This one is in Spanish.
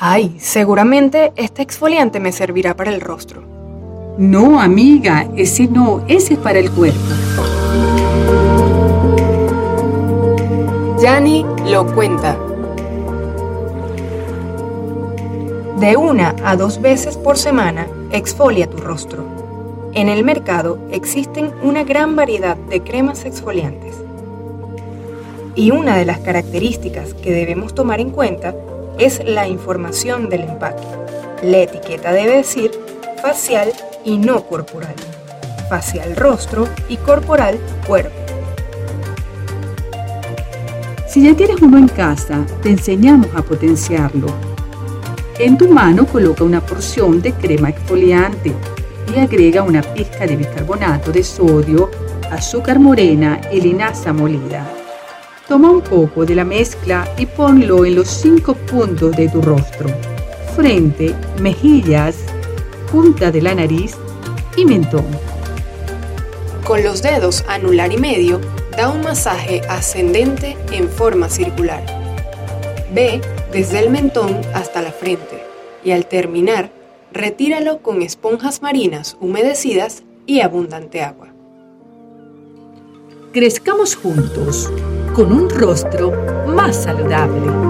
Ay, seguramente este exfoliante me servirá para el rostro. No, amiga, ese no, ese es para el cuerpo. Yani lo cuenta. De una a dos veces por semana, exfolia tu rostro. En el mercado existen una gran variedad de cremas exfoliantes. Y una de las características que debemos tomar en cuenta es la información del empaque. La etiqueta debe decir facial y no corporal. Facial rostro y corporal cuerpo. Si ya tienes uno en casa, te enseñamos a potenciarlo en tu mano coloca una porción de crema exfoliante y agrega una pizca de bicarbonato de sodio, azúcar morena y linaza molida. Toma un poco de la mezcla y ponlo en los cinco puntos de tu rostro, frente, mejillas, punta de la nariz y mentón. Con los dedos anular y medio, da un masaje ascendente en forma circular. Ve desde el mentón hasta la frente y al terminar, retíralo con esponjas marinas humedecidas y abundante agua. Crezcamos juntos con un rostro más saludable.